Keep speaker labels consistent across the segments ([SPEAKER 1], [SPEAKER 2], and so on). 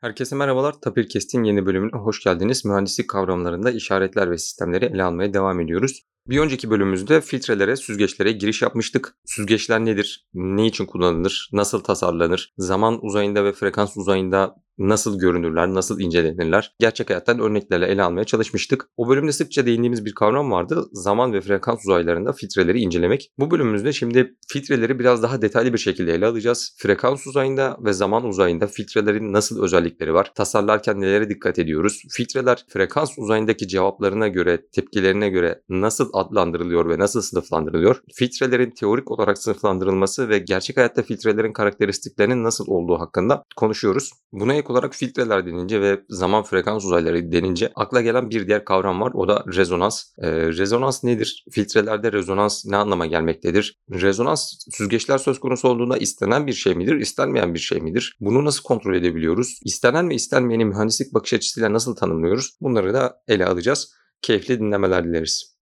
[SPEAKER 1] Herkese merhabalar. Tapir Kest'in yeni bölümüne hoş geldiniz. Mühendislik kavramlarında işaretler ve sistemleri ele almaya devam ediyoruz. Bir önceki bölümümüzde filtrelere, süzgeçlere giriş yapmıştık. Süzgeçler nedir? Ne için kullanılır? Nasıl tasarlanır? Zaman uzayında ve frekans uzayında nasıl görünürler, nasıl incelenirler? Gerçek hayattan örneklerle ele almaya çalışmıştık. O bölümde sıkça değindiğimiz bir kavram vardı. Zaman ve frekans uzaylarında filtreleri incelemek. Bu bölümümüzde şimdi filtreleri biraz daha detaylı bir şekilde ele alacağız. Frekans uzayında ve zaman uzayında filtrelerin nasıl özellikleri var? Tasarlarken nelere dikkat ediyoruz? Filtreler frekans uzayındaki cevaplarına göre, tepkilerine göre nasıl adlandırılıyor ve nasıl sınıflandırılıyor? Filtrelerin teorik olarak sınıflandırılması ve gerçek hayatta filtrelerin karakteristiklerinin nasıl olduğu hakkında konuşuyoruz. Buna ek olarak filtreler denince ve zaman frekans uzayları denince akla gelen bir diğer kavram var. O da rezonans. Ee, rezonans nedir? Filtrelerde rezonans ne anlama gelmektedir? Rezonans süzgeçler söz konusu olduğunda istenen bir şey midir, istenmeyen bir şey midir? Bunu nasıl kontrol edebiliyoruz? İstenen ve istenmeyeni mühendislik bakış açısıyla nasıl tanımlıyoruz? Bunları da ele alacağız. Keyifli dinlemeler dileriz.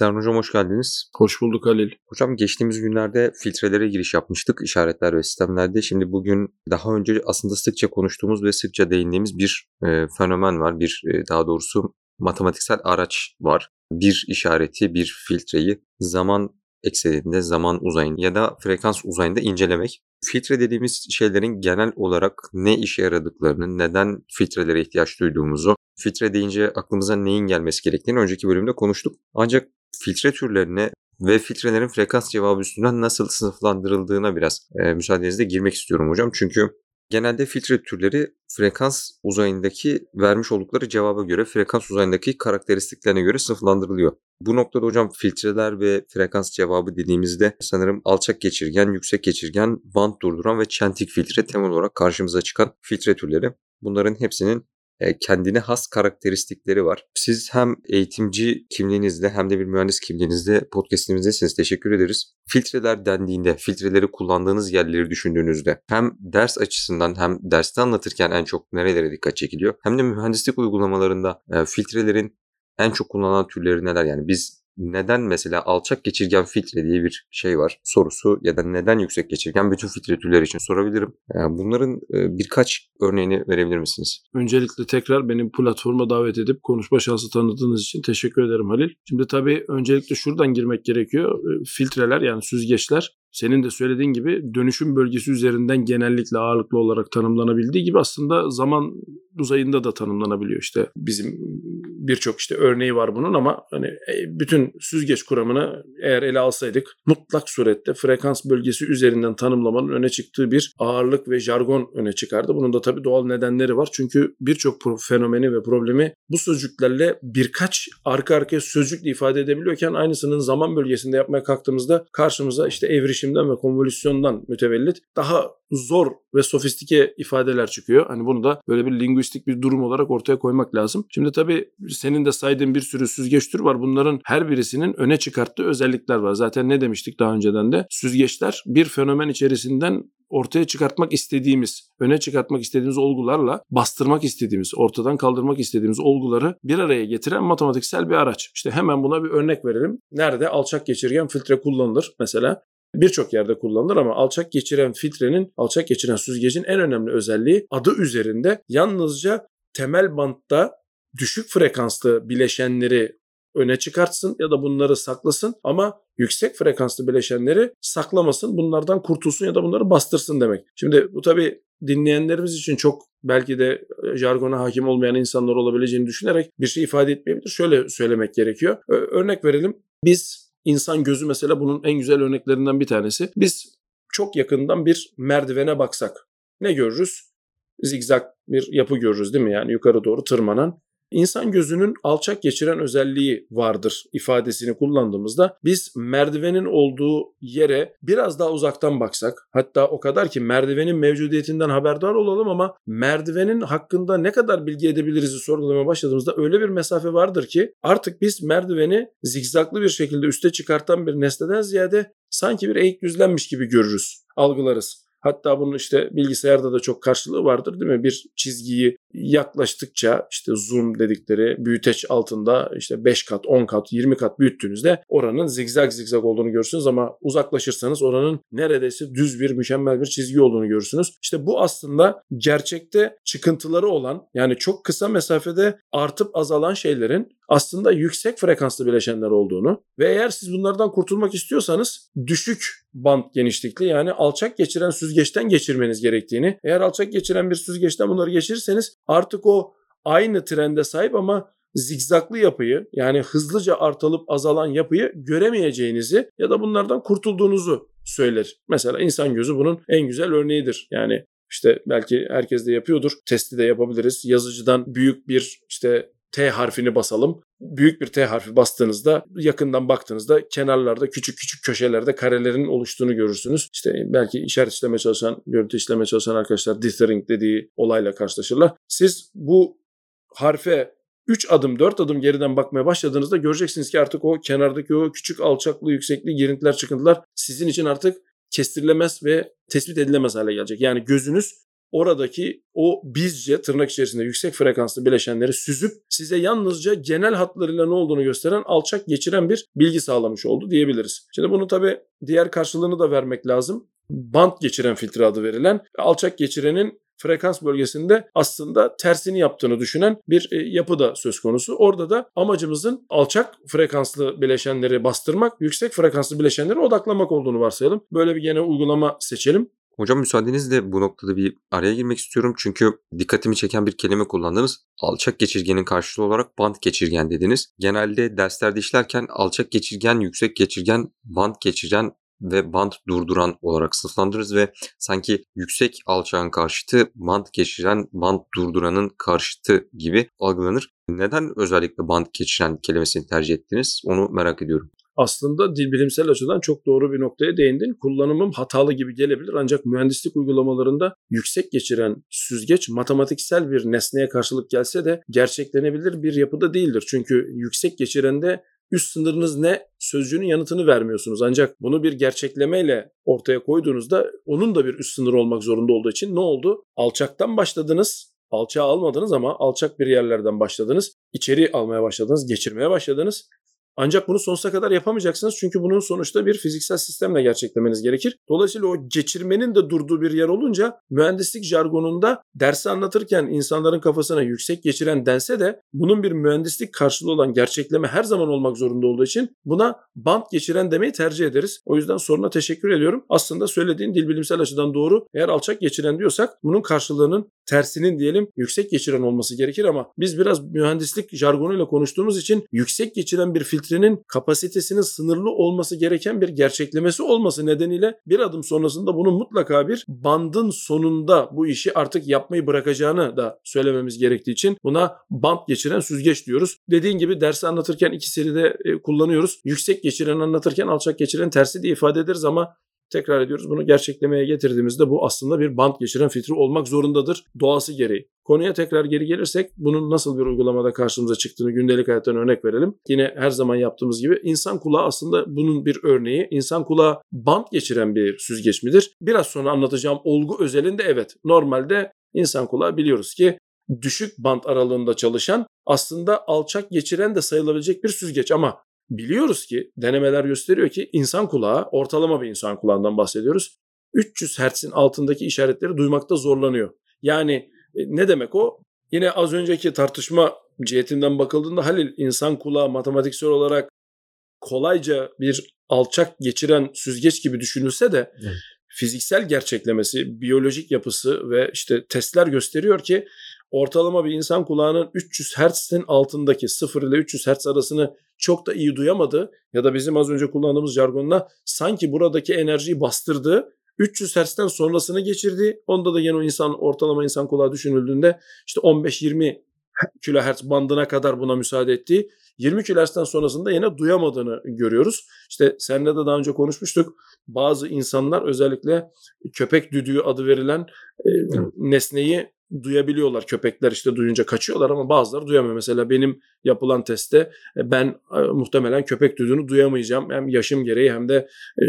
[SPEAKER 1] Serhan Hocam hoş geldiniz.
[SPEAKER 2] Hoş bulduk Halil.
[SPEAKER 1] Hocam geçtiğimiz günlerde filtrelere giriş yapmıştık işaretler ve sistemlerde. Şimdi bugün daha önce aslında sıkça konuştuğumuz ve sıkça değindiğimiz bir e, fenomen var. Bir e, daha doğrusu matematiksel araç var. Bir işareti, bir filtreyi zaman ekseninde, zaman uzayında ya da frekans uzayında incelemek. Filtre dediğimiz şeylerin genel olarak ne işe yaradıklarını, neden filtrelere ihtiyaç duyduğumuzu, filtre deyince aklımıza neyin gelmesi gerektiğini önceki bölümde konuştuk. Ancak filtre türlerine ve filtrelerin frekans cevabı üstünden nasıl sınıflandırıldığına biraz e, müsaadenizle girmek istiyorum hocam. Çünkü genelde filtre türleri frekans uzayındaki vermiş oldukları cevaba göre frekans uzayındaki karakteristiklerine göre sınıflandırılıyor. Bu noktada hocam filtreler ve frekans cevabı dediğimizde sanırım alçak geçirgen, yüksek geçirgen, band durduran ve çentik filtre temel olarak karşımıza çıkan filtre türleri. Bunların hepsinin kendine has karakteristikleri var. Siz hem eğitimci kimliğinizde hem de bir mühendis kimliğinizde podcastimizdesiniz. Teşekkür ederiz. Filtreler dendiğinde, filtreleri kullandığınız yerleri düşündüğünüzde hem ders açısından hem derste anlatırken en çok nerelere dikkat çekiliyor hem de mühendislik uygulamalarında e, filtrelerin en çok kullanılan türleri neler? Yani biz neden mesela alçak geçirgen filtre diye bir şey var sorusu ya da neden yüksek geçirgen bütün filtre türleri için sorabilirim. Yani bunların e, birkaç örneğini verebilir misiniz?
[SPEAKER 2] Öncelikle tekrar beni platforma davet edip konuşma şansı tanıdığınız için teşekkür ederim Halil. Şimdi tabii öncelikle şuradan girmek gerekiyor. E, filtreler yani süzgeçler senin de söylediğin gibi dönüşüm bölgesi üzerinden genellikle ağırlıklı olarak tanımlanabildiği gibi aslında zaman uzayında da tanımlanabiliyor. İşte bizim birçok işte örneği var bunun ama hani e, bütün süzgeç kuramını eğer ele alsaydık mutlak surette frekans bölgesi üzerinden tanımlamanın öne çıktığı bir ağırlık ve jargon öne çıkardı. Bunun da tabii doğal nedenleri var. Çünkü birçok fenomeni ve problemi bu sözcüklerle birkaç arka arkaya sözcükle ifade edebiliyorken aynısının zaman bölgesinde yapmaya kalktığımızda karşımıza işte evrişimden ve konvolüsyondan mütevellit daha zor ve sofistike ifadeler çıkıyor. Hani bunu da böyle bir linguistik bir durum olarak ortaya koymak lazım. Şimdi tabii senin de saydığın bir sürü süzgeç tür var. Bunların her birisinin öne çıkarttığı özellikler var. Zaten ne demiştik daha önceden de? Süzgeçler bir fenomen içerisinden ortaya çıkartmak istediğimiz, öne çıkartmak istediğimiz olgularla bastırmak istediğimiz, ortadan kaldırmak istediğimiz olguları bir araya getiren matematiksel bir araç. İşte hemen buna bir örnek verelim. Nerede alçak geçirgen filtre kullanılır mesela? Birçok yerde kullanılır ama alçak geçiren filtrenin, alçak geçiren süzgecin en önemli özelliği adı üzerinde yalnızca temel bantta düşük frekanslı bileşenleri öne çıkartsın ya da bunları saklasın ama yüksek frekanslı bileşenleri saklamasın, bunlardan kurtulsun ya da bunları bastırsın demek. Şimdi bu tabi dinleyenlerimiz için çok belki de jargona hakim olmayan insanlar olabileceğini düşünerek bir şey ifade etmeyebilir. Şöyle söylemek gerekiyor. Örnek verelim. Biz İnsan gözü mesela bunun en güzel örneklerinden bir tanesi. Biz çok yakından bir merdivene baksak ne görürüz? Zigzag bir yapı görürüz değil mi? Yani yukarı doğru tırmanan. İnsan gözünün alçak geçiren özelliği vardır ifadesini kullandığımızda biz merdivenin olduğu yere biraz daha uzaktan baksak hatta o kadar ki merdivenin mevcudiyetinden haberdar olalım ama merdivenin hakkında ne kadar bilgi edebiliriz sorgulamaya başladığımızda öyle bir mesafe vardır ki artık biz merdiveni zigzaglı bir şekilde üste çıkartan bir nesneden ziyade sanki bir eğik düzlenmiş gibi görürüz, algılarız. Hatta bunun işte bilgisayarda da çok karşılığı vardır değil mi? Bir çizgiyi yaklaştıkça işte zoom dedikleri büyüteç altında işte 5 kat, 10 kat, 20 kat büyüttüğünüzde oranın zigzag zigzag olduğunu görürsünüz ama uzaklaşırsanız oranın neredeyse düz bir mükemmel bir çizgi olduğunu görürsünüz. İşte bu aslında gerçekte çıkıntıları olan yani çok kısa mesafede artıp azalan şeylerin aslında yüksek frekanslı bileşenler olduğunu ve eğer siz bunlardan kurtulmak istiyorsanız düşük band genişlikli yani alçak geçiren süzgeçten geçirmeniz gerektiğini, eğer alçak geçiren bir süzgeçten bunları geçirirseniz artık o aynı trende sahip ama zigzaklı yapıyı yani hızlıca artalıp azalan yapıyı göremeyeceğinizi ya da bunlardan kurtulduğunuzu söyler. Mesela insan gözü bunun en güzel örneğidir. Yani işte belki herkes de yapıyordur. Testi de yapabiliriz. Yazıcıdan büyük bir işte T harfini basalım. Büyük bir T harfi bastığınızda yakından baktığınızda kenarlarda küçük küçük köşelerde karelerin oluştuğunu görürsünüz. İşte belki işaret işleme çalışan, görüntü işleme çalışan arkadaşlar dithering dediği olayla karşılaşırlar. Siz bu harfe 3 adım 4 adım geriden bakmaya başladığınızda göreceksiniz ki artık o kenardaki o küçük alçaklı yüksekli girintiler çıkıntılar sizin için artık kestirilemez ve tespit edilemez hale gelecek. Yani gözünüz oradaki o bizce tırnak içerisinde yüksek frekanslı bileşenleri süzüp size yalnızca genel hatlarıyla ne olduğunu gösteren alçak geçiren bir bilgi sağlamış oldu diyebiliriz. Şimdi bunu tabi diğer karşılığını da vermek lazım. Bant geçiren filtre adı verilen alçak geçirenin frekans bölgesinde aslında tersini yaptığını düşünen bir e, yapı da söz konusu. Orada da amacımızın alçak frekanslı bileşenleri bastırmak, yüksek frekanslı bileşenleri odaklamak olduğunu varsayalım. Böyle bir gene uygulama seçelim.
[SPEAKER 1] Hocam müsaadenizle bu noktada bir araya girmek istiyorum. Çünkü dikkatimi çeken bir kelime kullandınız. Alçak geçirgenin karşılığı olarak band geçirgen dediniz. Genelde derslerde işlerken alçak geçirgen, yüksek geçirgen, band geçirgen ve band durduran olarak sınıflandırırız ve sanki yüksek alçağın karşıtı band geçiren, band durduranın karşıtı gibi algılanır. Neden özellikle band geçiren kelimesini tercih ettiniz? Onu merak ediyorum
[SPEAKER 2] aslında dil bilimsel açıdan çok doğru bir noktaya değindin. Kullanımım hatalı gibi gelebilir ancak mühendislik uygulamalarında yüksek geçiren süzgeç matematiksel bir nesneye karşılık gelse de gerçeklenebilir bir yapıda değildir. Çünkü yüksek geçirende üst sınırınız ne sözcüğünün yanıtını vermiyorsunuz. Ancak bunu bir gerçeklemeyle ortaya koyduğunuzda onun da bir üst sınır olmak zorunda olduğu için ne oldu? Alçaktan başladınız. Alçağı almadınız ama alçak bir yerlerden başladınız. İçeri almaya başladınız, geçirmeye başladınız. Ancak bunu sonsuza kadar yapamayacaksınız çünkü bunun sonuçta bir fiziksel sistemle gerçeklemeniz gerekir. Dolayısıyla o geçirmenin de durduğu bir yer olunca mühendislik jargonunda dersi anlatırken insanların kafasına yüksek geçiren dense de bunun bir mühendislik karşılığı olan gerçekleme her zaman olmak zorunda olduğu için buna bant geçiren demeyi tercih ederiz. O yüzden soruna teşekkür ediyorum. Aslında söylediğin dil bilimsel açıdan doğru. Eğer alçak geçiren diyorsak bunun karşılığının tersinin diyelim yüksek geçiren olması gerekir ama biz biraz mühendislik jargonuyla konuştuğumuz için yüksek geçiren bir filtrenin kapasitesinin sınırlı olması gereken bir gerçeklemesi olması nedeniyle bir adım sonrasında bunun mutlaka bir bandın sonunda bu işi artık yapmayı bırakacağını da söylememiz gerektiği için buna band geçiren süzgeç diyoruz. Dediğin gibi dersi anlatırken ikisini de e, kullanıyoruz. Yüksek geçiren anlatırken alçak geçiren tersi diye ifade ederiz ama tekrar ediyoruz. Bunu gerçeklemeye getirdiğimizde bu aslında bir band geçiren filtre olmak zorundadır doğası gereği. Konuya tekrar geri gelirsek bunun nasıl bir uygulamada karşımıza çıktığını gündelik hayattan örnek verelim. Yine her zaman yaptığımız gibi insan kulağı aslında bunun bir örneği. İnsan kulağı band geçiren bir süzgeç midir? Biraz sonra anlatacağım olgu özelinde evet. Normalde insan kulağı biliyoruz ki düşük band aralığında çalışan aslında alçak geçiren de sayılabilecek bir süzgeç ama biliyoruz ki denemeler gösteriyor ki insan kulağı ortalama bir insan kulağından bahsediyoruz. 300 Hz'in altındaki işaretleri duymakta zorlanıyor. Yani e, ne demek o? Yine az önceki tartışma cihetinden bakıldığında Halil insan kulağı matematiksel olarak kolayca bir alçak geçiren süzgeç gibi düşünülse de evet. fiziksel gerçeklemesi, biyolojik yapısı ve işte testler gösteriyor ki ortalama bir insan kulağının 300 Hz'in altındaki 0 ile 300 Hz arasını çok da iyi duyamadı ya da bizim az önce kullandığımız jargonla sanki buradaki enerjiyi bastırdı 300 Hz'den sonrasını geçirdi. Onda da yine o insan ortalama insan kulağı düşünüldüğünde işte 15-20 kHz bandına kadar buna müsaade etti. 20 kHz'den sonrasında yine duyamadığını görüyoruz. İşte seninle de daha önce konuşmuştuk. Bazı insanlar özellikle köpek düdüğü adı verilen e, nesneyi duyabiliyorlar. Köpekler işte duyunca kaçıyorlar ama bazıları duyamıyor. Mesela benim yapılan testte e, ben e, muhtemelen köpek duyduğunu duyamayacağım. Hem yaşım gereği hem de e,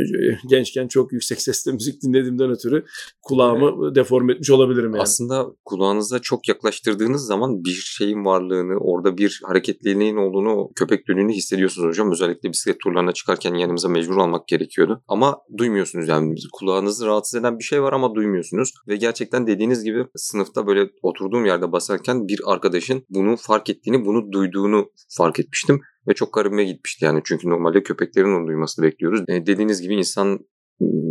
[SPEAKER 2] gençken çok yüksek sesle müzik dinlediğimden ötürü kulağımı evet. deforme etmiş olabilirim yani.
[SPEAKER 1] Aslında kulağınıza çok yaklaştırdığınız zaman bir şeyin varlığını, orada bir hareketliliğin olduğunu, köpek dönüğünü hissediyorsunuz hocam. Özellikle bisiklet turlarına çıkarken yanımıza mecbur almak gerekiyordu. Ama duymuyorsunuz yani. Kulağınızı rahatsız eden bir şey var ama duymuyorsunuz. Ve gerçekten dediğiniz gibi sınıfta böyle oturduğum yerde basarken bir arkadaşın bunu fark ettiğini, bunu duyduğunu fark etmiştim ve çok garibime gitmişti yani çünkü normalde köpeklerin onu duymasını bekliyoruz. E, dediğiniz gibi insan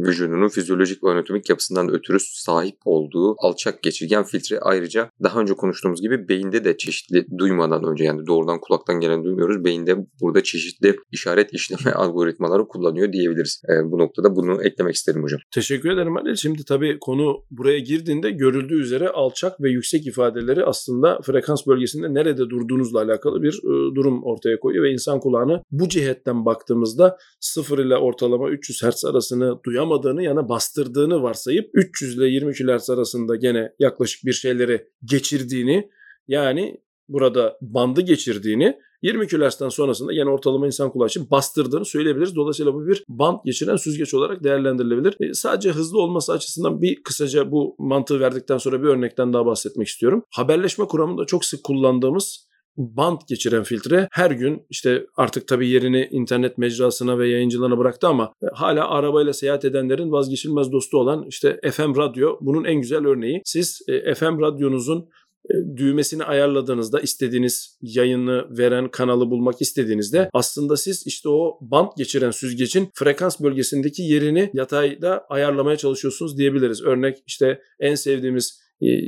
[SPEAKER 1] vücudunun fizyolojik ve anatomik yapısından ötürü sahip olduğu alçak geçirgen filtre ayrıca daha önce konuştuğumuz gibi beyinde de çeşitli duymadan önce yani doğrudan kulaktan gelen duymuyoruz. Beyinde burada çeşitli işaret işleme algoritmaları kullanıyor diyebiliriz. E, bu noktada bunu eklemek isterim hocam.
[SPEAKER 2] Teşekkür ederim Halil. Şimdi tabii konu buraya girdiğinde görüldüğü üzere alçak ve yüksek ifadeleri aslında frekans bölgesinde nerede durduğunuzla alakalı bir e, durum ortaya koyuyor ve insan kulağını bu cihetten baktığımızda 0 ile ortalama 300 Hz arasını duyamadığını yana bastırdığını varsayıp 300 ile 20 kHz arasında gene yaklaşık bir şeyleri geçirdiğini yani burada bandı geçirdiğini 20 kHz'den sonrasında yine ortalama insan kulağı için bastırdığını söyleyebiliriz. Dolayısıyla bu bir band geçiren süzgeç olarak değerlendirilebilir. E, sadece hızlı olması açısından bir kısaca bu mantığı verdikten sonra bir örnekten daha bahsetmek istiyorum. Haberleşme kuramında çok sık kullandığımız bant geçiren filtre her gün işte artık tabii yerini internet mecrasına ve yayıncılarına bıraktı ama e, hala arabayla seyahat edenlerin vazgeçilmez dostu olan işte FM radyo bunun en güzel örneği. Siz e, FM radyonuzun e, düğmesini ayarladığınızda istediğiniz yayını veren kanalı bulmak istediğinizde aslında siz işte o bant geçiren süzgecin frekans bölgesindeki yerini yatayda ayarlamaya çalışıyorsunuz diyebiliriz. Örnek işte en sevdiğimiz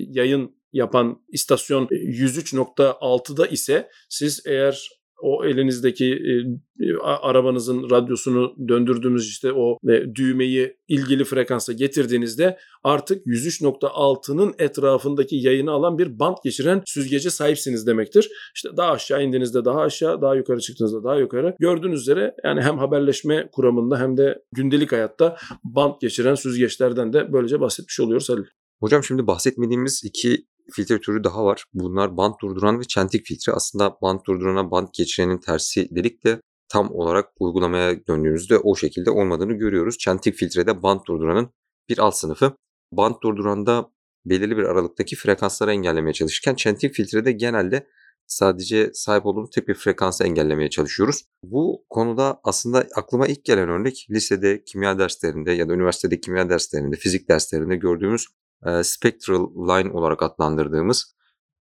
[SPEAKER 2] yayın yapan istasyon 103.6'da ise siz eğer o elinizdeki e, arabanızın radyosunu döndürdüğümüz işte o e, düğmeyi ilgili frekansa getirdiğinizde artık 103.6'nın etrafındaki yayını alan bir band geçiren süzgece sahipsiniz demektir. İşte daha aşağı indiğinizde daha aşağı, daha yukarı çıktığınızda daha yukarı. Gördüğünüz üzere yani hem haberleşme kuramında hem de gündelik hayatta band geçiren süzgeçlerden de böylece bahsetmiş oluyoruz Halil.
[SPEAKER 1] Hocam şimdi bahsetmediğimiz iki filtre türü daha var. Bunlar band durduran ve çentik filtre. Aslında band durdurana band geçirenin tersi dedik de tam olarak uygulamaya döndüğümüzde o şekilde olmadığını görüyoruz. Çentik filtrede band durduranın bir alt sınıfı. Band durduranda belirli bir aralıktaki frekansları engellemeye çalışırken çentik filtrede genelde sadece sahip olduğumuz tek bir frekansı engellemeye çalışıyoruz. Bu konuda aslında aklıma ilk gelen örnek lisede kimya derslerinde ya da üniversitede kimya derslerinde, fizik derslerinde gördüğümüz e, spectral line olarak adlandırdığımız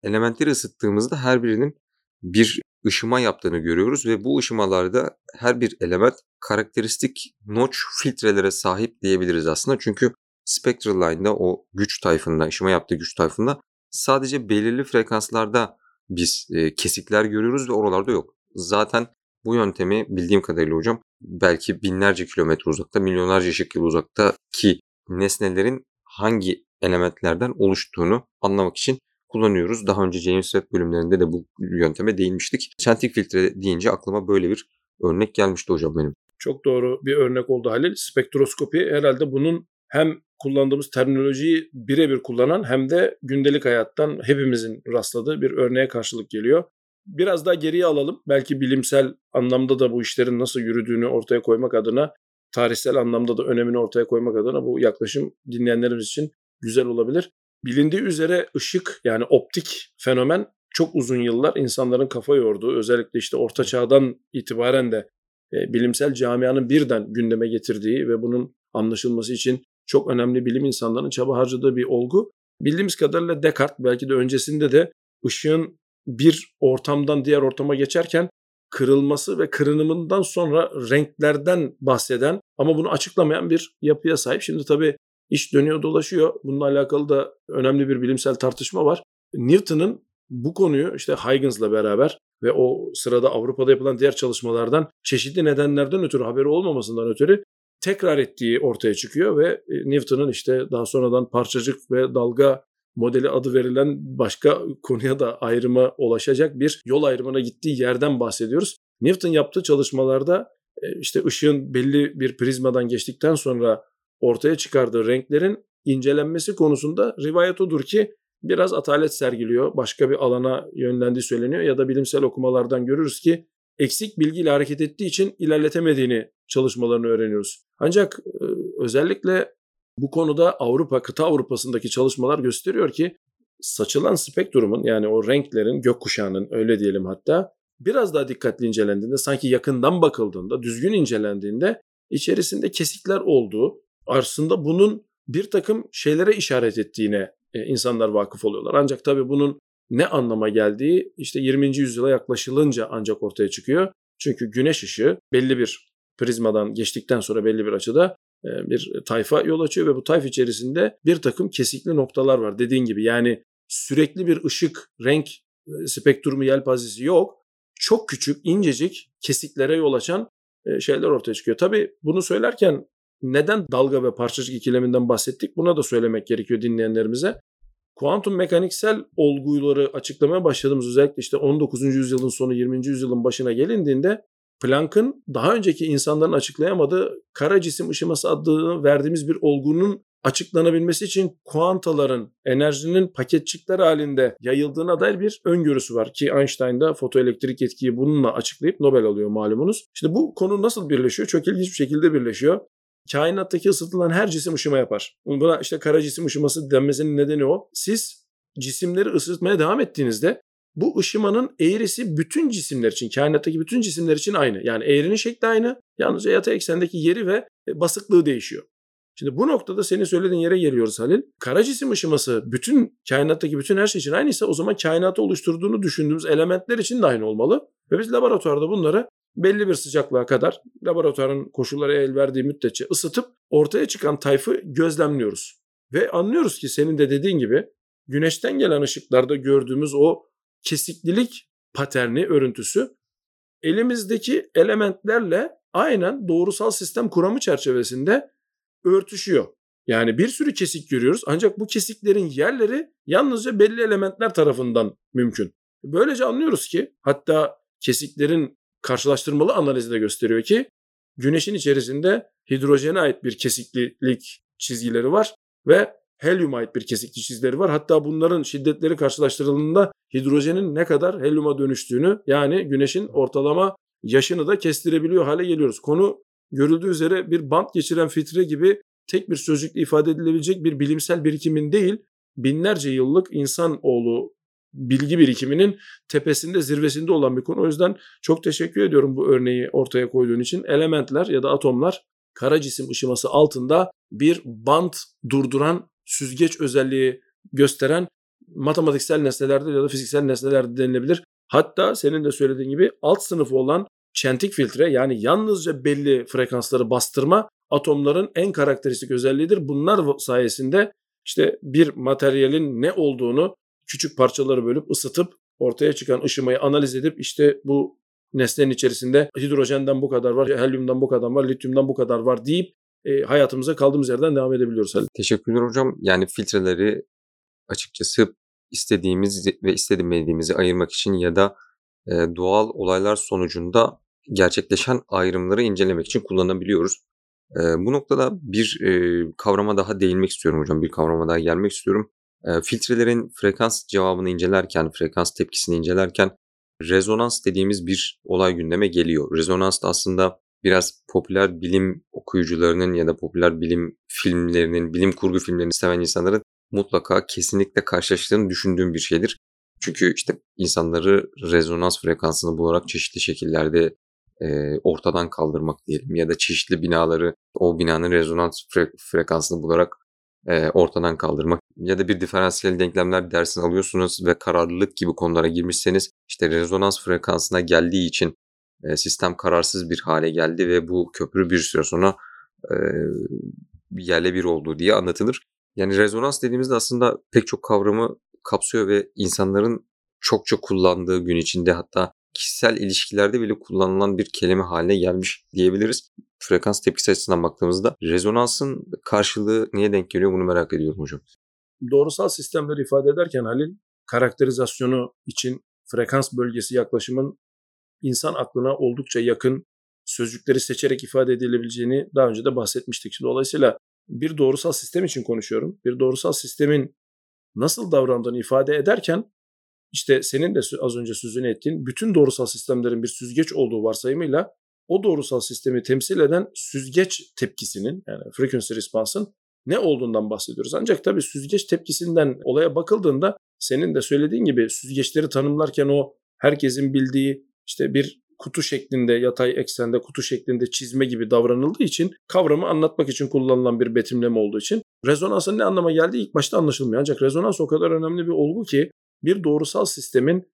[SPEAKER 1] elementleri ısıttığımızda her birinin bir ışıma yaptığını görüyoruz ve bu ışımalarda her bir element karakteristik notch filtrelere sahip diyebiliriz aslında. Çünkü spectral line'da o güç tayfında, ışıma yaptığı güç tayfında sadece belirli frekanslarda biz e, kesikler görüyoruz ve oralarda yok. Zaten bu yöntemi bildiğim kadarıyla hocam belki binlerce kilometre uzakta, milyonlarca ışık yılı uzaktaki nesnelerin hangi elementlerden oluştuğunu anlamak için kullanıyoruz. Daha önce James Webb bölümlerinde de bu yönteme değinmiştik. Çentik filtre deyince aklıma böyle bir örnek gelmişti hocam benim.
[SPEAKER 2] Çok doğru bir örnek oldu Halil. Spektroskopi herhalde bunun hem kullandığımız terminolojiyi birebir kullanan hem de gündelik hayattan hepimizin rastladığı bir örneğe karşılık geliyor. Biraz daha geriye alalım. Belki bilimsel anlamda da bu işlerin nasıl yürüdüğünü ortaya koymak adına, tarihsel anlamda da önemini ortaya koymak adına bu yaklaşım dinleyenlerimiz için güzel olabilir. Bilindiği üzere ışık yani optik fenomen çok uzun yıllar insanların kafa yorduğu özellikle işte orta çağdan itibaren de e, bilimsel camianın birden gündeme getirdiği ve bunun anlaşılması için çok önemli bilim insanlarının çaba harcadığı bir olgu. Bildiğimiz kadarıyla Descartes belki de öncesinde de ışığın bir ortamdan diğer ortama geçerken kırılması ve kırınımından sonra renklerden bahseden ama bunu açıklamayan bir yapıya sahip. Şimdi tabii iş dönüyor dolaşıyor. Bununla alakalı da önemli bir bilimsel tartışma var. Newton'ın bu konuyu işte Huygens'la beraber ve o sırada Avrupa'da yapılan diğer çalışmalardan çeşitli nedenlerden ötürü haberi olmamasından ötürü tekrar ettiği ortaya çıkıyor ve e, Newton'un işte daha sonradan parçacık ve dalga modeli adı verilen başka konuya da ayrıma ulaşacak bir yol ayrımına gittiği yerden bahsediyoruz. Newton yaptığı çalışmalarda e, işte ışığın belli bir prizmadan geçtikten sonra ortaya çıkardığı renklerin incelenmesi konusunda rivayet odur ki biraz atalet sergiliyor. Başka bir alana yönlendiği söyleniyor ya da bilimsel okumalardan görürüz ki eksik bilgiyle hareket ettiği için ilerletemediğini çalışmalarını öğreniyoruz. Ancak e, özellikle bu konuda Avrupa, kıta Avrupa'sındaki çalışmalar gösteriyor ki saçılan spektrumun yani o renklerin, gökkuşağının öyle diyelim hatta biraz daha dikkatli incelendiğinde sanki yakından bakıldığında, düzgün incelendiğinde içerisinde kesikler olduğu, aslında bunun bir takım şeylere işaret ettiğine e, insanlar vakıf oluyorlar. Ancak tabii bunun ne anlama geldiği işte 20. yüzyıla yaklaşılınca ancak ortaya çıkıyor. Çünkü güneş ışığı belli bir prizmadan geçtikten sonra belli bir açıda e, bir tayfa yol açıyor ve bu tayf içerisinde bir takım kesikli noktalar var. Dediğin gibi yani sürekli bir ışık, renk e, spektrumu yelpazesi yok. Çok küçük, incecik kesiklere yol açan şeyler ortaya çıkıyor. Tabii bunu söylerken neden dalga ve parçacık ikileminden bahsettik? Buna da söylemek gerekiyor dinleyenlerimize. Kuantum mekaniksel olguları açıklamaya başladığımız özellikle işte 19. yüzyılın sonu 20. yüzyılın başına gelindiğinde Planck'ın daha önceki insanların açıklayamadığı kara cisim ışıması adını verdiğimiz bir olgunun açıklanabilmesi için kuantaların enerjinin paketçikler halinde yayıldığına dair bir öngörüsü var ki Einstein da fotoelektrik etkiyi bununla açıklayıp Nobel alıyor malumunuz. İşte bu konu nasıl birleşiyor? Çok ilginç bir şekilde birleşiyor kainattaki ısıtılan her cisim ışıma yapar. Buna işte kara cisim ışıması denmesinin nedeni o. Siz cisimleri ısıtmaya devam ettiğinizde bu ışımanın eğrisi bütün cisimler için, kainattaki bütün cisimler için aynı. Yani eğrinin şekli aynı. Yalnızca yatay eksendeki yeri ve basıklığı değişiyor. Şimdi bu noktada senin söylediğin yere geliyoruz Halil. Kara cisim ışıması bütün kainattaki bütün her şey için aynıysa o zaman kainatı oluşturduğunu düşündüğümüz elementler için de aynı olmalı. Ve biz laboratuvarda bunları belli bir sıcaklığa kadar laboratuvarın koşulları el verdiği müddetçe ısıtıp ortaya çıkan tayfı gözlemliyoruz. Ve anlıyoruz ki senin de dediğin gibi güneşten gelen ışıklarda gördüğümüz o kesiklilik paterni, örüntüsü elimizdeki elementlerle aynen doğrusal sistem kuramı çerçevesinde örtüşüyor. Yani bir sürü kesik görüyoruz ancak bu kesiklerin yerleri yalnızca belli elementler tarafından mümkün. Böylece anlıyoruz ki hatta kesiklerin karşılaştırmalı analizi de gösteriyor ki güneşin içerisinde hidrojene ait bir kesiklilik çizgileri var ve helyuma ait bir kesikli çizgileri var. Hatta bunların şiddetleri karşılaştırıldığında hidrojenin ne kadar helyuma dönüştüğünü yani güneşin ortalama yaşını da kestirebiliyor hale geliyoruz. Konu görüldüğü üzere bir bant geçiren filtre gibi tek bir sözcükle ifade edilebilecek bir bilimsel birikimin değil, binlerce yıllık insan oğlu bilgi birikiminin tepesinde zirvesinde olan bir konu. O yüzden çok teşekkür ediyorum bu örneği ortaya koyduğun için. Elementler ya da atomlar kara cisim ışıması altında bir bant durduran süzgeç özelliği gösteren matematiksel nesnelerde ya da fiziksel nesnelerde denilebilir. Hatta senin de söylediğin gibi alt sınıfı olan çentik filtre yani yalnızca belli frekansları bastırma atomların en karakteristik özelliğidir. Bunlar sayesinde işte bir materyalin ne olduğunu küçük parçaları bölüp ısıtıp ortaya çıkan ışımayı analiz edip işte bu nesnenin içerisinde hidrojenden bu kadar var, helyumdan bu kadar var, lityumdan bu kadar var deyip e, hayatımıza kaldığımız yerden devam edebiliyoruz. Halil.
[SPEAKER 1] Teşekkürler hocam. Yani filtreleri açıkçası istediğimiz ve istemediğimizi ayırmak için ya da e, doğal olaylar sonucunda gerçekleşen ayrımları incelemek için kullanabiliyoruz. E, bu noktada bir e, kavrama daha değinmek istiyorum hocam. Bir kavrama daha gelmek istiyorum. E, filtrelerin frekans cevabını incelerken, frekans tepkisini incelerken rezonans dediğimiz bir olay gündeme geliyor. Rezonans da aslında biraz popüler bilim okuyucularının ya da popüler bilim filmlerinin, bilim kurgu filmlerini seven insanların mutlaka kesinlikle karşılaştığını düşündüğüm bir şeydir. Çünkü işte insanları rezonans frekansını bularak çeşitli şekillerde e, ortadan kaldırmak diyelim ya da çeşitli binaları o binanın rezonans fre- frekansını bularak ortadan kaldırmak ya da bir diferansiyel denklemler dersini alıyorsunuz ve kararlılık gibi konulara girmişseniz işte rezonans frekansına geldiği için sistem kararsız bir hale geldi ve bu köprü bir süre sonra e, yerle bir oldu diye anlatılır. Yani rezonans dediğimizde aslında pek çok kavramı kapsıyor ve insanların çokça kullandığı gün içinde hatta kişisel ilişkilerde bile kullanılan bir kelime haline gelmiş diyebiliriz. Frekans tepkisi açısından baktığımızda rezonansın karşılığı niye denk geliyor bunu merak ediyorum hocam.
[SPEAKER 2] Doğrusal sistemleri ifade ederken Halil karakterizasyonu için frekans bölgesi yaklaşımın insan aklına oldukça yakın sözcükleri seçerek ifade edilebileceğini daha önce de bahsetmiştik. Dolayısıyla bir doğrusal sistem için konuşuyorum. Bir doğrusal sistemin nasıl davrandığını ifade ederken işte senin de az önce sözünü ettiğin bütün doğrusal sistemlerin bir süzgeç olduğu varsayımıyla o doğrusal sistemi temsil eden süzgeç tepkisinin yani frequency response'ın ne olduğundan bahsediyoruz. Ancak tabii süzgeç tepkisinden olaya bakıldığında senin de söylediğin gibi süzgeçleri tanımlarken o herkesin bildiği işte bir kutu şeklinde yatay eksende kutu şeklinde çizme gibi davranıldığı için kavramı anlatmak için kullanılan bir betimleme olduğu için rezonansın ne anlama geldiği ilk başta anlaşılmıyor. Ancak rezonans o kadar önemli bir olgu ki bir doğrusal sistemin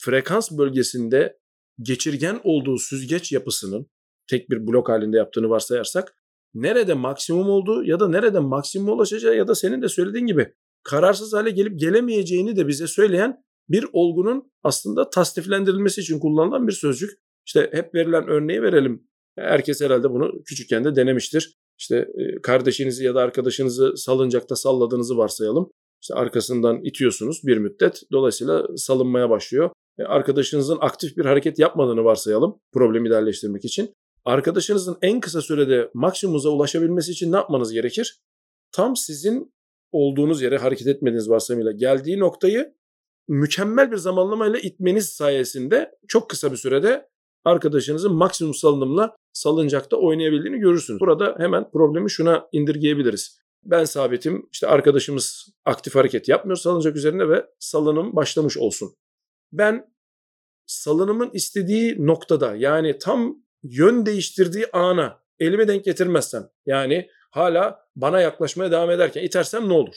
[SPEAKER 2] frekans bölgesinde geçirgen olduğu süzgeç yapısının tek bir blok halinde yaptığını varsayarsak nerede maksimum olduğu ya da nerede maksimum ulaşacağı ya da senin de söylediğin gibi kararsız hale gelip gelemeyeceğini de bize söyleyen bir olgunun aslında tasniflendirilmesi için kullanılan bir sözcük. İşte hep verilen örneği verelim. Herkes herhalde bunu küçükken de denemiştir. İşte kardeşinizi ya da arkadaşınızı salıncakta salladığınızı varsayalım. İşte arkasından itiyorsunuz bir müddet. Dolayısıyla salınmaya başlıyor. E, arkadaşınızın aktif bir hareket yapmadığını varsayalım problemi ilerleştirmek için. Arkadaşınızın en kısa sürede maksimumuza ulaşabilmesi için ne yapmanız gerekir? Tam sizin olduğunuz yere hareket etmediğiniz varsayımıyla geldiği noktayı mükemmel bir zamanlamayla itmeniz sayesinde çok kısa bir sürede arkadaşınızın maksimum salınımla salıncakta oynayabildiğini görürsünüz. Burada hemen problemi şuna indirgeyebiliriz. Ben sabitim, işte arkadaşımız aktif hareket yapmıyor salıncak üzerinde ve salınım başlamış olsun. Ben salınımın istediği noktada yani tam yön değiştirdiği ana elime denk getirmezsem yani hala bana yaklaşmaya devam ederken itersem ne olur?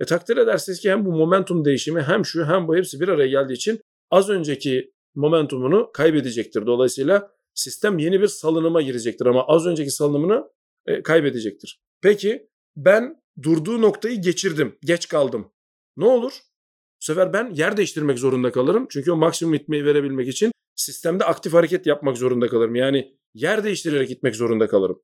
[SPEAKER 2] E takdir edersiniz ki hem bu momentum değişimi hem şu hem bu hepsi bir araya geldiği için az önceki momentumunu kaybedecektir. Dolayısıyla sistem yeni bir salınıma girecektir ama az önceki salınımını e, kaybedecektir. Peki ben durduğu noktayı geçirdim, geç kaldım. Ne olur? Bu sefer ben yer değiştirmek zorunda kalırım. Çünkü o maksimum itmeyi verebilmek için sistemde aktif hareket yapmak zorunda kalırım. Yani yer değiştirerek itmek zorunda kalırım.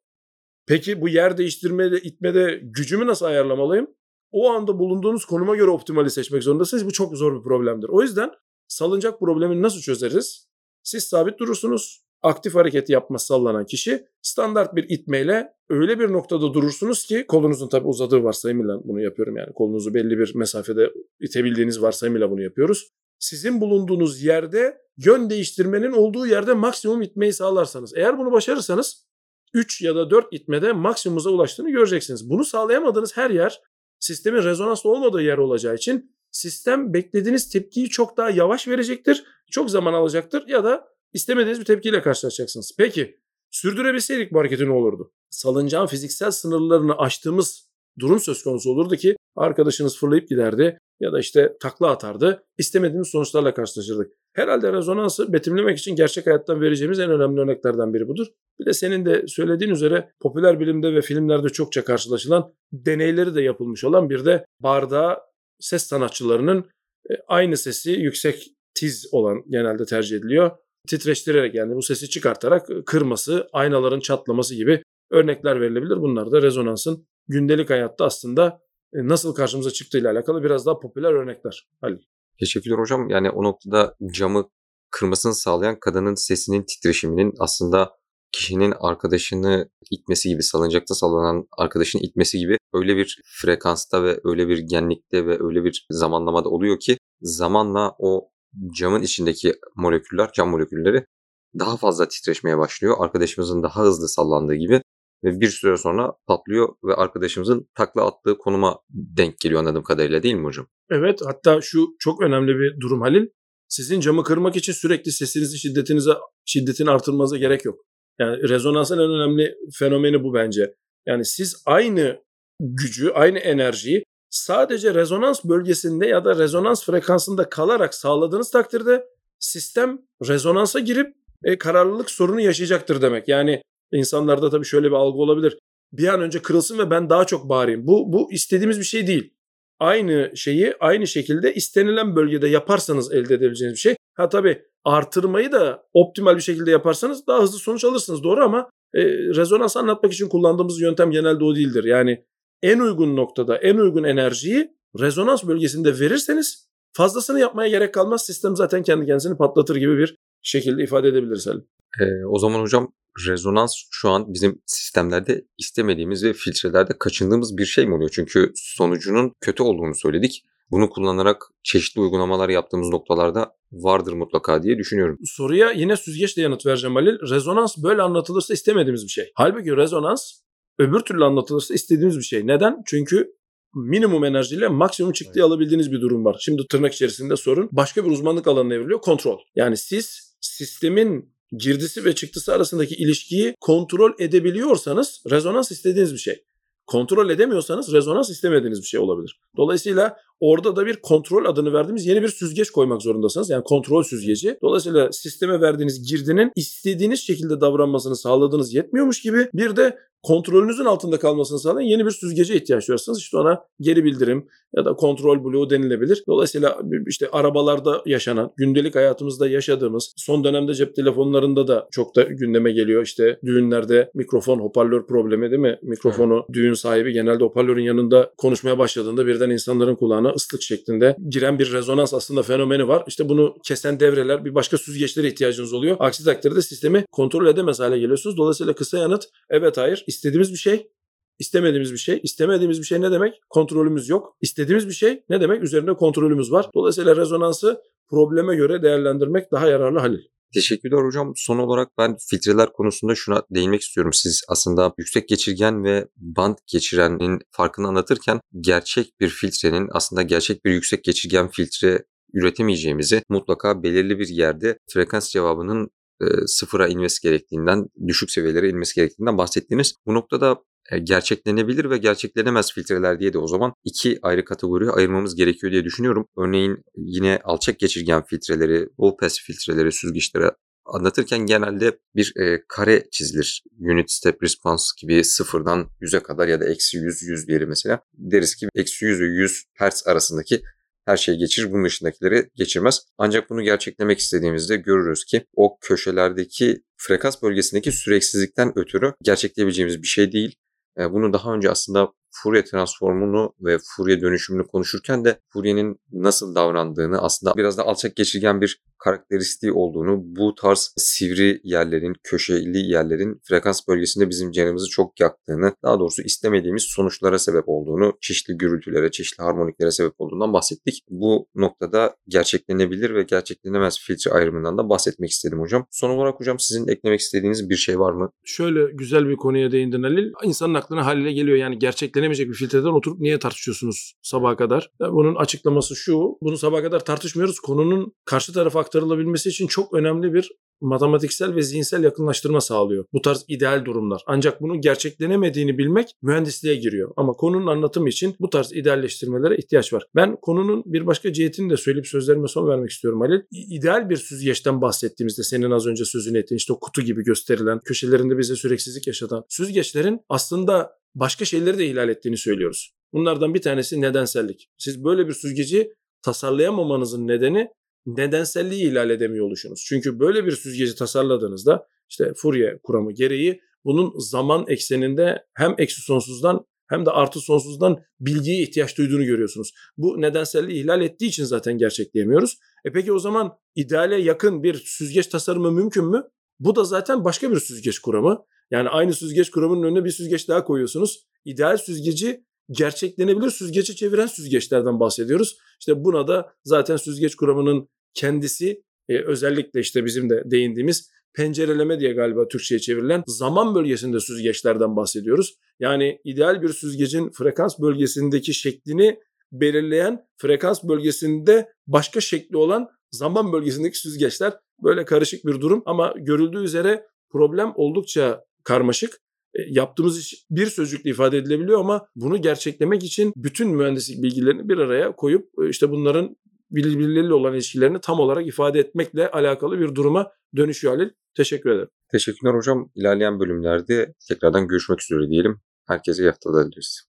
[SPEAKER 2] Peki bu yer değiştirmede, itmede gücümü nasıl ayarlamalıyım? O anda bulunduğunuz konuma göre optimali seçmek zorundasınız. Bu çok zor bir problemdir. O yüzden salıncak problemini nasıl çözeriz? Siz sabit durursunuz. Aktif hareket yapmaz sallanan kişi standart bir itmeyle öyle bir noktada durursunuz ki kolunuzun tabi uzadığı varsayımıyla bunu yapıyorum yani kolunuzu belli bir mesafede itebildiğiniz varsayımıyla bunu yapıyoruz. Sizin bulunduğunuz yerde yön değiştirmenin olduğu yerde maksimum itmeyi sağlarsanız eğer bunu başarırsanız 3 ya da 4 itmede maksimumuza ulaştığını göreceksiniz. Bunu sağlayamadığınız her yer sistemin rezonanslı olmadığı yer olacağı için sistem beklediğiniz tepkiyi çok daha yavaş verecektir. Çok zaman alacaktır ya da istemediğiniz bir tepkiyle karşılaşacaksınız. Peki sürdürebilseydik bu hareketi ne olurdu? Salıncağın fiziksel sınırlarını aştığımız durum söz konusu olurdu ki arkadaşınız fırlayıp giderdi ya da işte takla atardı. İstemediğimiz sonuçlarla karşılaşırdık. Herhalde rezonansı betimlemek için gerçek hayattan vereceğimiz en önemli örneklerden biri budur. Bir de senin de söylediğin üzere popüler bilimde ve filmlerde çokça karşılaşılan deneyleri de yapılmış olan bir de bardağa ses sanatçılarının e, aynı sesi yüksek tiz olan genelde tercih ediliyor. Titreştirerek yani bu sesi çıkartarak kırması, aynaların çatlaması gibi örnekler verilebilir. Bunlar da rezonansın gündelik hayatta aslında e, nasıl karşımıza çıktığıyla alakalı biraz daha popüler örnekler. Halil.
[SPEAKER 1] Teşekkürler hocam. Yani o noktada camı kırmasını sağlayan kadının sesinin titreşiminin aslında kişinin arkadaşını itmesi gibi, salıncakta sallanan arkadaşını itmesi gibi öyle bir frekansta ve öyle bir genlikte ve öyle bir zamanlamada oluyor ki zamanla o camın içindeki moleküller, cam molekülleri daha fazla titreşmeye başlıyor. Arkadaşımızın daha hızlı sallandığı gibi ve bir süre sonra patlıyor ve arkadaşımızın takla attığı konuma denk geliyor anladığım kadarıyla değil mi hocam?
[SPEAKER 2] Evet hatta şu çok önemli bir durum Halil. Sizin camı kırmak için sürekli sesinizi şiddetinize şiddetini artırmanıza gerek yok. Yani rezonansın en önemli fenomeni bu bence. Yani siz aynı gücü, aynı enerjiyi sadece rezonans bölgesinde ya da rezonans frekansında kalarak sağladığınız takdirde sistem rezonansa girip e, kararlılık sorunu yaşayacaktır demek. Yani insanlarda tabii şöyle bir algı olabilir. Bir an önce kırılsın ve ben daha çok bağırayım. Bu, bu istediğimiz bir şey değil. Aynı şeyi aynı şekilde istenilen bölgede yaparsanız elde edebileceğiniz bir şey. Ha tabii artırmayı da optimal bir şekilde yaparsanız daha hızlı sonuç alırsınız doğru ama e, rezonans anlatmak için kullandığımız yöntem genelde o değildir. Yani en uygun noktada en uygun enerjiyi rezonans bölgesinde verirseniz fazlasını yapmaya gerek kalmaz. Sistem zaten kendi kendisini patlatır gibi bir şekilde ifade edebiliriz Halim.
[SPEAKER 1] Ee, o zaman hocam rezonans şu an bizim sistemlerde istemediğimiz ve filtrelerde kaçındığımız bir şey mi oluyor? Çünkü sonucunun kötü olduğunu söyledik. bunu kullanarak çeşitli uygulamalar yaptığımız noktalarda vardır mutlaka diye düşünüyorum.
[SPEAKER 2] Soruya yine süzgeçle yanıt vereceğim Halil. Rezonans böyle anlatılırsa istemediğimiz bir şey. Halbuki rezonans öbür türlü anlatılırsa istediğimiz bir şey. Neden? Çünkü minimum enerjiyle maksimum çıktığı evet. alabildiğiniz bir durum var. Şimdi tırnak içerisinde sorun başka bir uzmanlık alanına evriliyor. Kontrol. Yani siz sistemin girdisi ve çıktısı arasındaki ilişkiyi kontrol edebiliyorsanız rezonans istediğiniz bir şey. Kontrol edemiyorsanız rezonans istemediğiniz bir şey olabilir. Dolayısıyla orada da bir kontrol adını verdiğimiz yeni bir süzgeç koymak zorundasınız. Yani kontrol süzgeci. Dolayısıyla sisteme verdiğiniz girdinin istediğiniz şekilde davranmasını sağladığınız yetmiyormuş gibi bir de kontrolünüzün altında kalmasını sağlayan yeni bir süzgece ihtiyaç duyarsanız işte ona geri bildirim ya da kontrol bloğu denilebilir. Dolayısıyla işte arabalarda yaşanan, gündelik hayatımızda yaşadığımız, son dönemde cep telefonlarında da çok da gündeme geliyor. İşte düğünlerde mikrofon hoparlör problemi değil mi? Mikrofonu düğün sahibi genelde hoparlörün yanında konuşmaya başladığında birden insanların kulağına ıslık şeklinde giren bir rezonans aslında fenomeni var. İşte bunu kesen devreler bir başka süzgeçlere ihtiyacınız oluyor. Aksi takdirde sistemi kontrol edemez hale geliyorsunuz. Dolayısıyla kısa yanıt evet hayır istediğimiz bir şey, istemediğimiz bir şey. İstemediğimiz bir şey ne demek? Kontrolümüz yok. İstediğimiz bir şey ne demek? Üzerinde kontrolümüz var. Dolayısıyla rezonansı probleme göre değerlendirmek daha yararlı Halil.
[SPEAKER 1] Teşekkürler hocam. Son olarak ben filtreler konusunda şuna değinmek istiyorum. Siz aslında yüksek geçirgen ve band geçirenin farkını anlatırken gerçek bir filtrenin aslında gerçek bir yüksek geçirgen filtre üretemeyeceğimizi mutlaka belirli bir yerde frekans cevabının e, sıfıra inmesi gerektiğinden, düşük seviyelere inmesi gerektiğinden bahsettiğiniz bu noktada e, gerçeklenebilir ve gerçeklenemez filtreler diye de o zaman iki ayrı kategoriye ayırmamız gerekiyor diye düşünüyorum. Örneğin yine alçak geçirgen filtreleri, low pass filtreleri, süzgeçlere anlatırken genelde bir e, kare çizilir. Unit step response gibi sıfırdan 100'e kadar ya da eksi 100, 100 diyelim mesela. Deriz ki eksi 100 ve 100 Hz arasındaki her şeyi geçirir, bunun dışındakileri geçirmez. Ancak bunu gerçeklemek istediğimizde görürüz ki o köşelerdeki frekans bölgesindeki süreksizlikten ötürü gerçekleyebileceğimiz bir şey değil. Bunu daha önce aslında Fourier transformunu ve Fourier dönüşümünü konuşurken de Fourier'in nasıl davrandığını aslında biraz da alçak geçirgen bir karakteristiği olduğunu, bu tarz sivri yerlerin, köşeli yerlerin frekans bölgesinde bizim canımızı çok yaktığını, daha doğrusu istemediğimiz sonuçlara sebep olduğunu, çeşitli gürültülere, çeşitli harmoniklere sebep olduğundan bahsettik. Bu noktada gerçeklenebilir ve gerçeklenemez filtre ayrımından da bahsetmek istedim hocam. Son olarak hocam sizin eklemek istediğiniz bir şey var mı?
[SPEAKER 2] Şöyle güzel bir konuya değindin Halil. İnsanın aklına haliyle geliyor yani gerçeklenemeyecek bir filtreden oturup niye tartışıyorsunuz sabaha kadar? Bunun açıklaması şu, bunu sabaha kadar tartışmıyoruz. Konunun karşı tarafa aktarılabilmesi için çok önemli bir matematiksel ve zihinsel yakınlaştırma sağlıyor. Bu tarz ideal durumlar. Ancak bunun gerçeklenemediğini bilmek mühendisliğe giriyor. Ama konunun anlatımı için bu tarz idealleştirmelere ihtiyaç var. Ben konunun bir başka cihetini de söyleyip sözlerime son vermek istiyorum Halil. İdeal bir süzgeçten bahsettiğimizde senin az önce sözünü ettiğin işte o kutu gibi gösterilen, köşelerinde bize süreksizlik yaşatan süzgeçlerin aslında başka şeyleri de ihlal ettiğini söylüyoruz. Bunlardan bir tanesi nedensellik. Siz böyle bir süzgeci tasarlayamamanızın nedeni nedenselliği ihlal edemiyor oluşunuz. Çünkü böyle bir süzgeci tasarladığınızda işte Fourier kuramı gereği bunun zaman ekseninde hem eksi sonsuzdan hem de artı sonsuzdan bilgiye ihtiyaç duyduğunu görüyorsunuz. Bu nedenselliği ihlal ettiği için zaten gerçekleyemiyoruz. E peki o zaman ideale yakın bir süzgeç tasarımı mümkün mü? Bu da zaten başka bir süzgeç kuramı. Yani aynı süzgeç kuramının önüne bir süzgeç daha koyuyorsunuz. İdeal süzgeci gerçeklenebilir süzgeci çeviren süzgeçlerden bahsediyoruz. İşte buna da zaten süzgeç kuramının kendisi e, özellikle işte bizim de değindiğimiz pencereleme diye galiba Türkçe'ye çevrilen zaman bölgesinde süzgeçlerden bahsediyoruz. Yani ideal bir süzgecin frekans bölgesindeki şeklini belirleyen frekans bölgesinde başka şekli olan zaman bölgesindeki süzgeçler böyle karışık bir durum ama görüldüğü üzere problem oldukça karmaşık. E, yaptığımız iş bir sözcükle ifade edilebiliyor ama bunu gerçeklemek için bütün mühendislik bilgilerini bir araya koyup e, işte bunların birbirleriyle olan ilişkilerini tam olarak ifade etmekle alakalı bir duruma dönüşüyor Halil. Teşekkür ederim.
[SPEAKER 1] Teşekkürler hocam. İlerleyen bölümlerde tekrardan görüşmek üzere diyelim. Herkese iyi haftalar dileriz.